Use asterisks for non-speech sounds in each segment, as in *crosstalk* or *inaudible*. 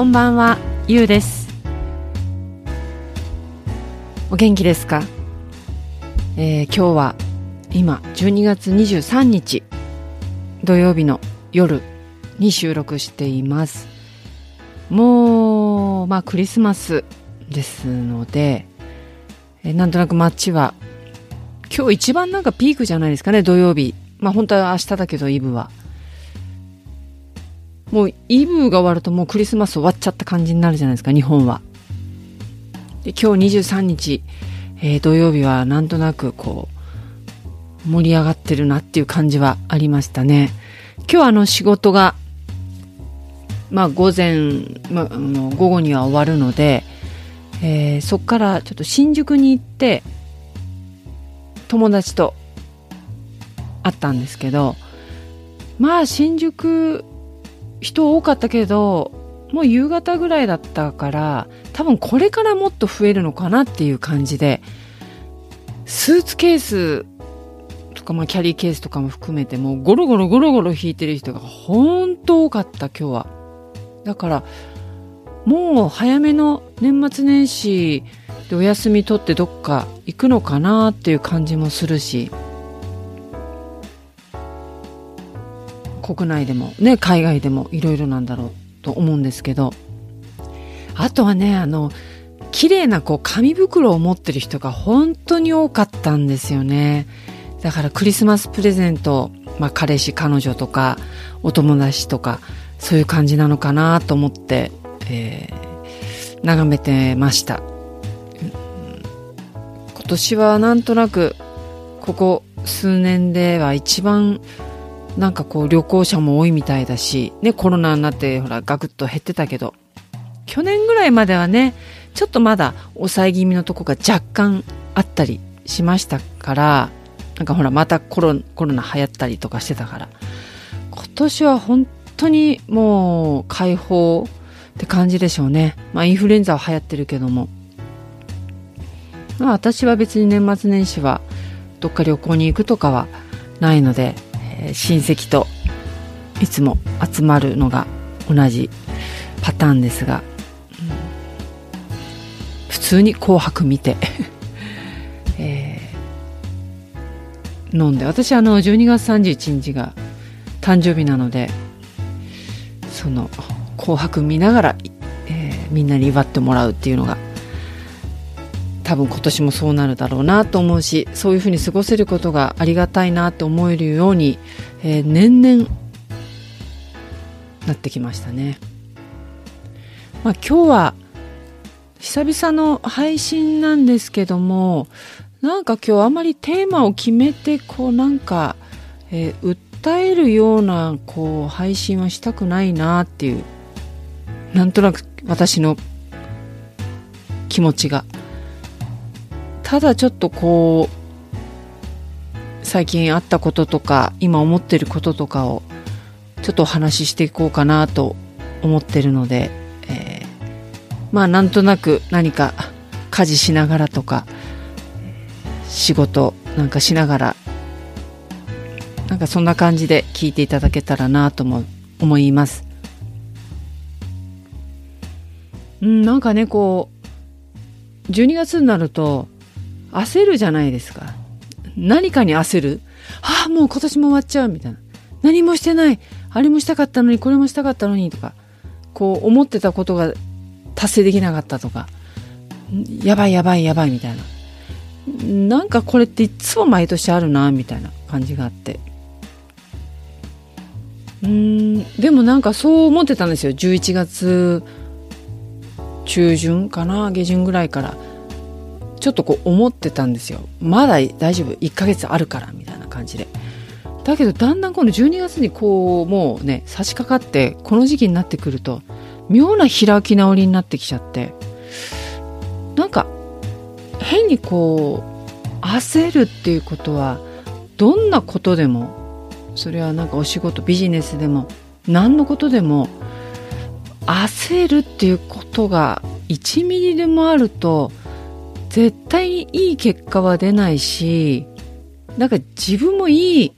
こんばんは、ゆうです。お元気ですか、えー今日は今12月23日土曜日の夜に収録しています。もう、まあクリスマスですので、えーなんとなく街は今日一番なんかピークじゃないですかね、土曜日。まあ本当は明日だけどイブは。もうイブが終わるともうクリスマス終わっちゃった感じになるじゃないですか、日本は。で今日23日、えー土曜日はなんとなくこう、盛り上がってるなっていう感じはありましたね。今日あの仕事が、まあ午前、まあ、あの午後には終わるので、えーそっからちょっと新宿に行って、友達と会ったんですけど、まあ新宿人多かったけどもう夕方ぐらいだったから多分これからもっと増えるのかなっていう感じでスーツケースとか、まあ、キャリーケースとかも含めてもうゴロゴロゴロゴロ引いてる人が本当多かった今日は。だからもう早めの年末年始でお休み取ってどっか行くのかなっていう感じもするし。国内でもね海外でもいろいろなんだろうと思うんですけど。あとはねあの綺麗なこう紙袋を持ってる人が本当に多かったんですよね。だからクリスマスプレゼント、まあ、彼氏彼女とかお友達とかそういう感じなのかなと思って、えー眺めてました。今年はなんとなくここ数年では一番なんかこう旅行者も多いみたいだし、ね、コロナになってほらガクッと減ってたけど、去年ぐらいまではね、ちょっとまだ抑え気味のとこが若干あったりしましたから、なんかほらまたコロコロナ流行ったりとかしてたから、今年は本当にもう解放って感じでしょうね。まあインフルエンザは流行ってるけども。まあ私は別に年末年始はどっか旅行に行くとかはないので、ー親戚といつも集まるのが同じパターンですが、うん普通に「紅白」見て、*laughs* えー飲んで私あの12月31日が誕生日なのでその「紅白」見ながら、えーみんなに祝ってもらうっていうのが多分今年もそうなるだろうなと思うしそういうふうに過ごせることがありがたいなと思えるように、えー年々なってきましたね。まあ、今日は久々の配信なんですけどもなんか今日あまりテーマを決めてこうなんか、えー訴えるようなこう配信はしたくないなっていうなんとなく私の気持ちがただちょっとこう最近あったこととか今思ってることとかをちょっとお話ししていこうかなと思ってるので、えーまあなんとなく何か家事しながらとか仕事なんかしながらなんかそんな感じで聞いていただけたらなとも思います。うん、なんかねこう12月になると焦るじゃないですか。何かに焦る。ああ、もう今年も終わっちゃうみたいな。何もしてない。あれもしたかったのに、これもしたかったのにとか、こう思ってたことが達成できなかったとか、やばいやばいやばいみたいな。なんかこれっていつも毎年あるな、みたいな感じがあって。うん、でもなんかそう思ってたんですよ。11月中旬かな、下旬ぐらいから。ちょっとこう思ってたんですよ。まだ大丈夫。1ヶ月あるからみたいな感じで。だけどだんだんこの12月にこうもうね差し掛かってこの時期になってくると妙な開き直りになってきちゃって。なんか変にこう焦るっていうことはどんなことでもそれはなんかお仕事ビジネスでも何のことでも焦るっていうことが1ミリでもあると絶対いい結果は出ないしなんか自分もいい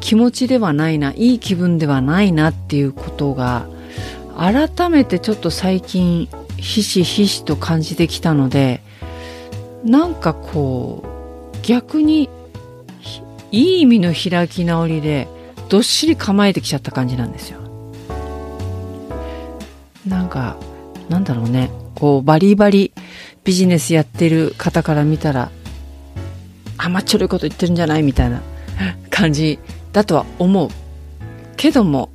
気持ちではないないい気分ではないなっていうことが改めてちょっと最近ひしひしと感じてきたのでなんかこう逆にいい意味の開き直りでどっしり構えてきちゃった感じなんですよ。なんかなんだろうねこうバリバリビジネスやってる方から見たら甘っちょろいこと言ってるんじゃないみたいな *laughs* 感じだとは思う。けども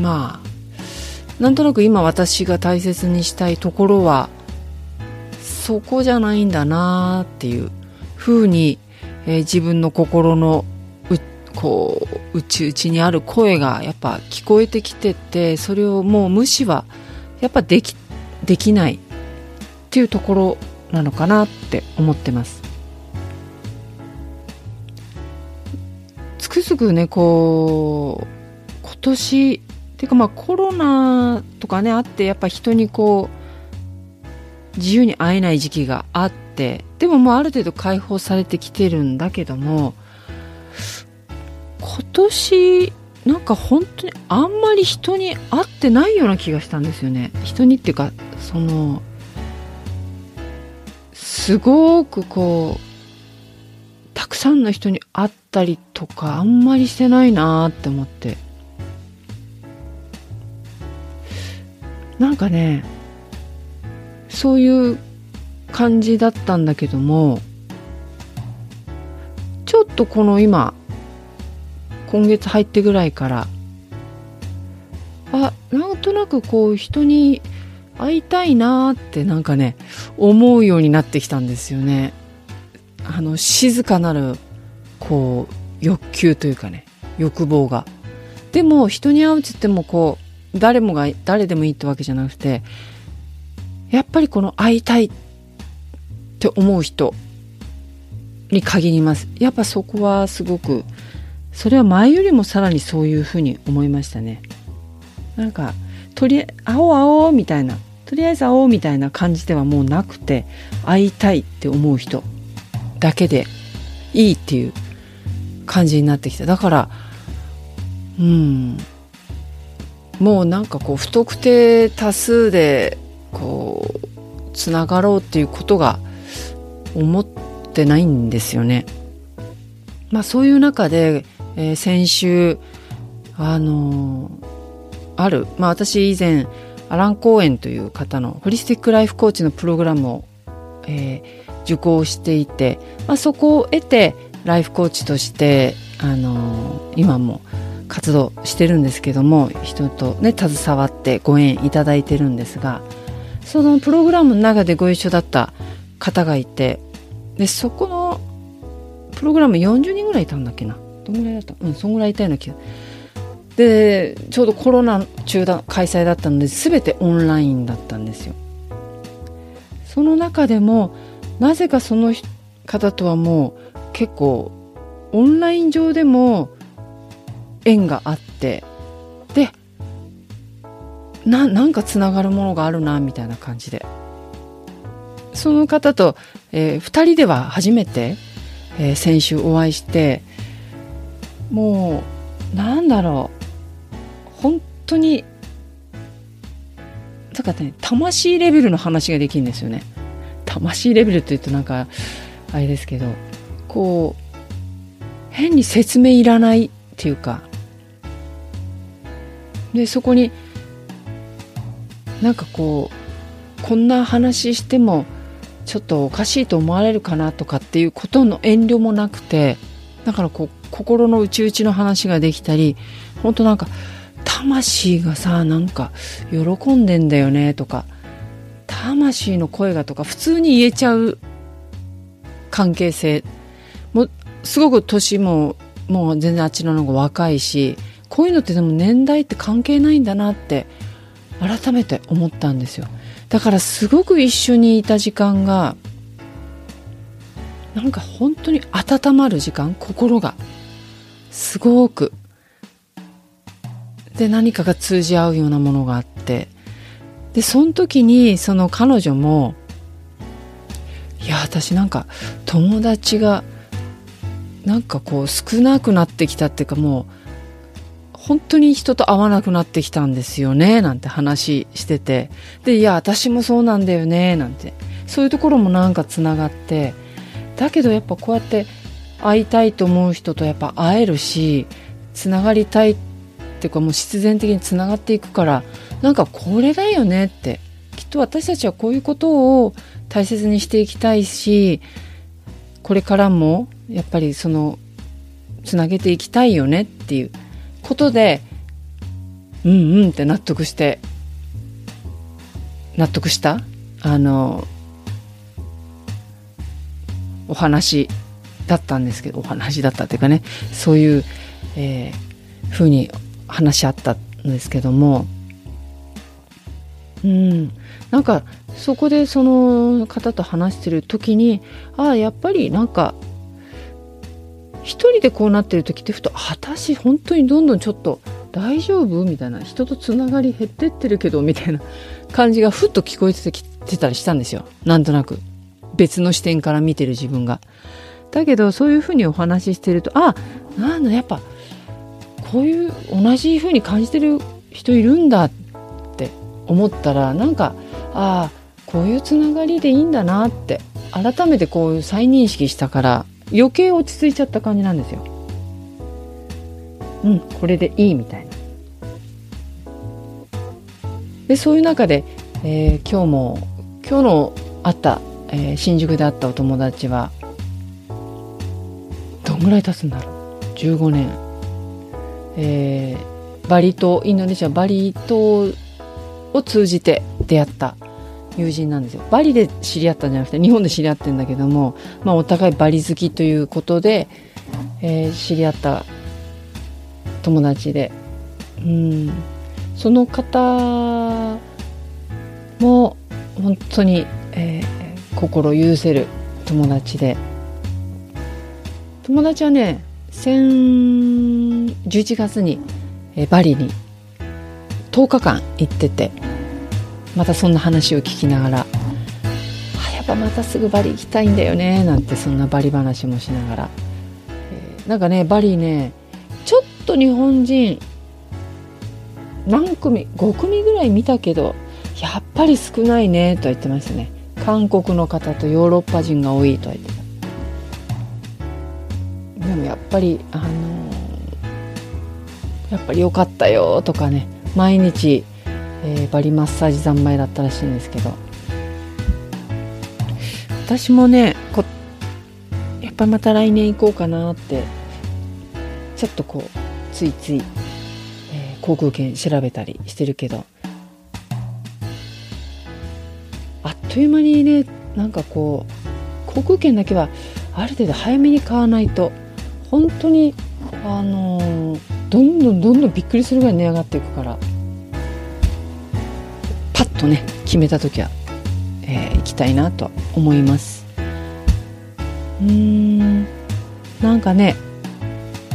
まあなんとなく今私が大切にしたいところはそこじゃないんだなっていうふうに、えー、自分の心のこう内々にある声がやっぱ聞こえてきててそれをもう無視はやっぱできできない。っていうところなのかなって思ってます。つくづくねこう今年っていうかまあコロナとかねあってやっぱ人にこう自由に会えない時期があってでももうある程度解放されてきてるんだけども今年なんか本当にあんまり人に会ってないような気がしたんですよね。人にっていうかそのすごくこうたくさんの人に会ったりとかあんまりしてないなって思って。なんかねそういう感じだったんだけどもちょっとこの今今月入ってぐらいからあなんとなくこう人に会いたいなってなんかね思うようになってきたんですよね。あの静かなるこう欲求というかね欲望が。でも人に会うっつってもこう誰もが誰でもいいってわけじゃなくてやっぱりこの会いたいって思う人に限ります。やっぱそこはすごくそれは前よりもさらにそういうふうに思いましたね。なんかとりあえ会おう会おうみたいなとりあえず会おうみたいな感じではもうなくて会いたいって思う人だけでいいっていう感じになってきた。だからうん。もうなんかこう不特定多数でこうつながろうっていうことが思ってないんですよね。まあそういう中でえー、先週あのー、ある、まあ、私以前アラン・コーエンという方のホリスティック・ライフ・コーチのプログラムを、えー、受講していて、まあ、そこを得てライフコーチとして、あのー、今も活動してるんですけども人とね携わってご縁いただいてるんですがそのプログラムの中でご一緒だった方がいてでそこのプログラム40人ぐらいいたんだっけな？どんぐらいだった？うんそんぐらいいたような気が。でちょうどコロナ中断開催だったので全てオンラインだったんですよ。その中でもなぜかその方とはもう結構オンライン上でも縁があってでななんかつながるものがあるなみたいな感じで。その方と、えー、2人では初めて、えー、先週お会いしてもうなんだろう。本当にだからね魂レベルの話ができるんですよね。魂レベルというとなんかあれですけどこう変に説明いらないっていうか。でそこになんかこうこんな話してもちょっとおかしいと思われるかなとかっていうことの遠慮もなくてだからこう心の内々の話ができたり本当なんか魂がさなんか喜んでんだよねとか魂の声がとか普通に言えちゃう関係性。もすごく年ももう全然あっちの方が若いしこういうのってでも年代って関係ないんだなって改めて思ったんですよ。だからすごく一緒にいた時間がなんか本当に温まる時間心が。すごく。で何かが通じ合うようなものがあって。でその時にその彼女もいや私なんか友達がなんかこう少なくなってきたっていうかもう本当に人と会わなくなってきたんですよねなんて話してて。でいや私もそうなんだよねなんて。そういうところもなんかつながって。だけどやっぱこうやって会いたいと思う人とやっぱ会えるしつながりたいってっていうかもう必然的につながっていくからなんかこれだよねって。きっと私たちはこういうことを大切にしていきたいしこれからもやっぱりそのつなげていきたいよねっていう。ことでうんうんって納得して納得したあのお話だったんですけどお話だったっていうかねそういう、えー、ふうに話し合ったんですけどもうん。なんかそこでその方と話してる時にああやっぱりなんか一人でこうなってる時ってふと私本当にどんどんちょっと大丈夫みたいな人とつながり減ってってるけどみたいな感じがふっと聞こえてきてたりしたんですよ。なんとなく。別の視点から見てる自分が。だけどそういうふうにお話ししてるとあなんだやっぱこういう同じふうに感じてる人いるんだって思ったらなんかああこういうつながりでいいんだなって改めてこう再認識したから余計落ち着いちゃった感じなんですよ。うんこれでいいみたいな。でそういう中で、えー、今日も今日の会った、えー、新宿で会ったお友達はどんぐらい経つんだろう15年、えー、バリ島インドネシアバリ島を通じて出会った友人なんですよ。バリで知り合ったんじゃなくて日本で知り合ってるんだけども、まあ、お互いバリ好きということで、えー、知り合った友達で。うん。その方も本当に、えー、心許せる友達で。友達はね11月に、え、バリに10日間行っててまたそんな話を聞きながらあやっぱまたすぐバリ行きたいんだよねなんてそんなバリ話もしながら、え、なんかねバリねちょっと日本人何組5組ぐらい見たけどやっぱり少ないねとは言ってましたね。韓国の方とヨーロッパ人が多いとは言ってた。でもやっぱりあの、やっぱり良かったよとかね毎日えー、バリマッサージ三昧だったらしいんですけど。私もねこやっぱまた来年行こうかなってちょっとこうついつい、えー、航空券調べたりしてるけど。あっという間にねなんかこう航空券だけはある程度早めに買わないと本当にあのー、どんどんどんどんびっくりするぐらい値上がっていくから。パッとね決めた時は、えー、行きたいなと思いますうーんなんかね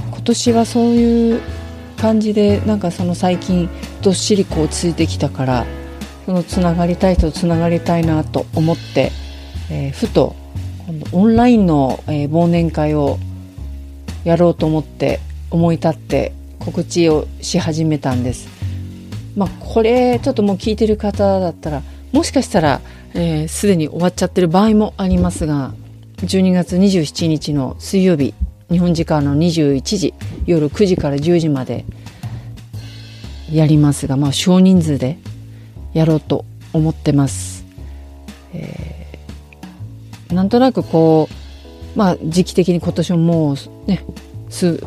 今年はそういう感じでなんかその最近どっしりこうついてきたからそのつながりたい人とつながりたいなと思って、えー、ふと今度オンラインの、えー、忘年会をやろうと思って思い立って告知をし始めたんですまあ、これちょっともう聞いてる方だったらもしかしたらすで、えー、に終わっちゃってる場合もありますが12月27日の水曜日日本時間の21時夜9時から10時までやりますが、まあ、少人数でやろうと思ってます。えー、なんとなくこう、まあ、時期的に今年ももうね数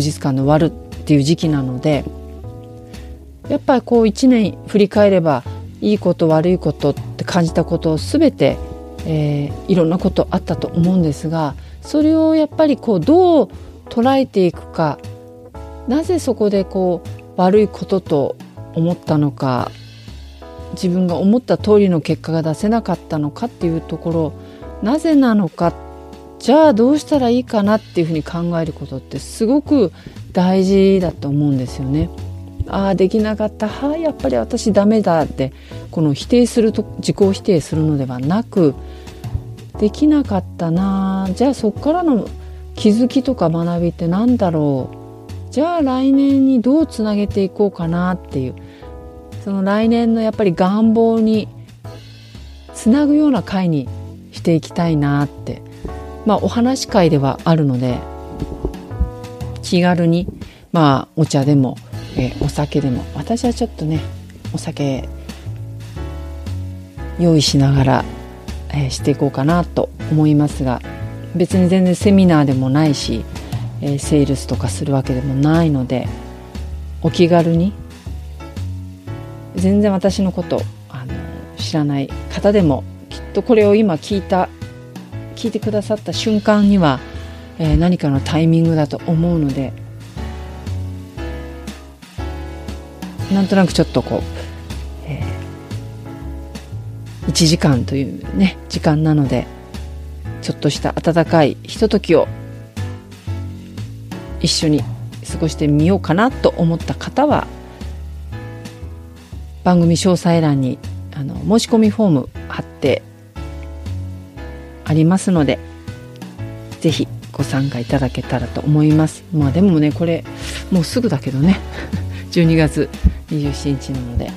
日間で終わるっていう時期なのでやっぱりこう1年振り返ればいいこと悪いことって感じたことを全て、えー、いろんなことあったと思うんですがそれをやっぱりこうどう捉えていくかなぜそこでこう悪いことと思ったのか自分が思った通りの結果が出せなかったのかっていうところなぜなのかっじゃあどうしたらいいかなっていうふうに考えることってすごく大事だと思うんですよね。ああできなかった。はあやっぱり私ダメだって。この否定すると自己否定するのではなくできなかったなじゃあそこからの気づきとか学びって何だろう。じゃあ来年にどうつなげていこうかなっていう。その来年のやっぱり願望につなぐような会にしていきたいなって。まあお話会ではあるので気軽にまあお茶でも、えお酒でも私はちょっとねお酒用意しながら、えー、していこうかなと思いますが別に全然セミナーでもないし、えー、セールスとかするわけでもないのでお気軽に全然私のことあの知らない方でもきっとこれを今聞いた聞いてくださった瞬間には、えー、何かのタイミングだと思うのでなんとなくちょっとこう、えー、1時間というね時間なのでちょっとした温かいひとときを一緒に過ごしてみようかなと思った方は番組詳細欄にあの申し込みフォーム貼ってありますのでぜひご参加いただけたらと思います。まあでもねこれもうすぐだけどね。*laughs* 12月27日なので。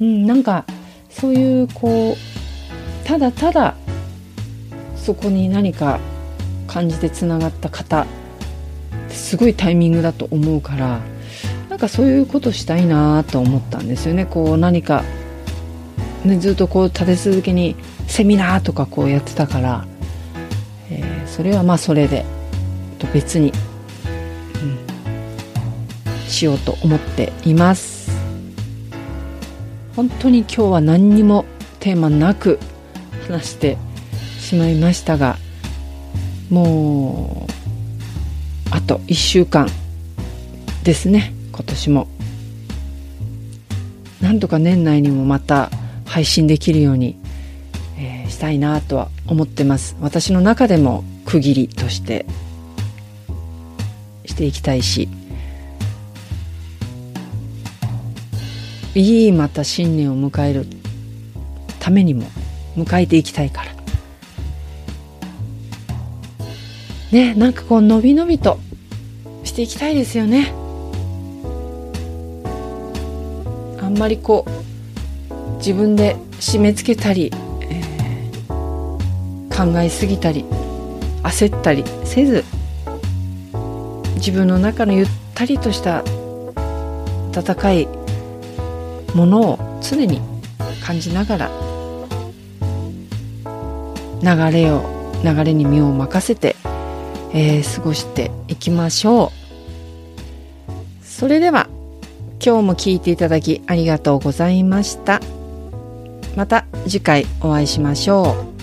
うんなんかそういうこうただただそこに何か感じてつながった方すごいタイミングだと思うからなんかそういうことしたいなと思ったんですよね。こう何か、ね、ずっとこう立て続けにセミナーとかこうやってたから、えー、それはまあそれでと別に、うん、しようと思っています。本当に今日は何にもテーマなく話してしまいましたがもうあと1週間ですね今年も。なんとか年内にもまた配信できるように、えー、したいなとは思ってます。私の中でも区切りとしてしていきたいしいいまた新年を迎えるためにも迎えていきたいから。ねなんかこうのびのびとしていきたいですよね。あんまりこう自分で締め付けたり、えー、考えすぎたり焦ったりせず自分の中のゆったりとした温かいものを常に感じながら流れを流れに身を任せて、えー、過ごしていきましょうそれでは今日も聞いていただきありがとうございました。また次回お会いしましょう。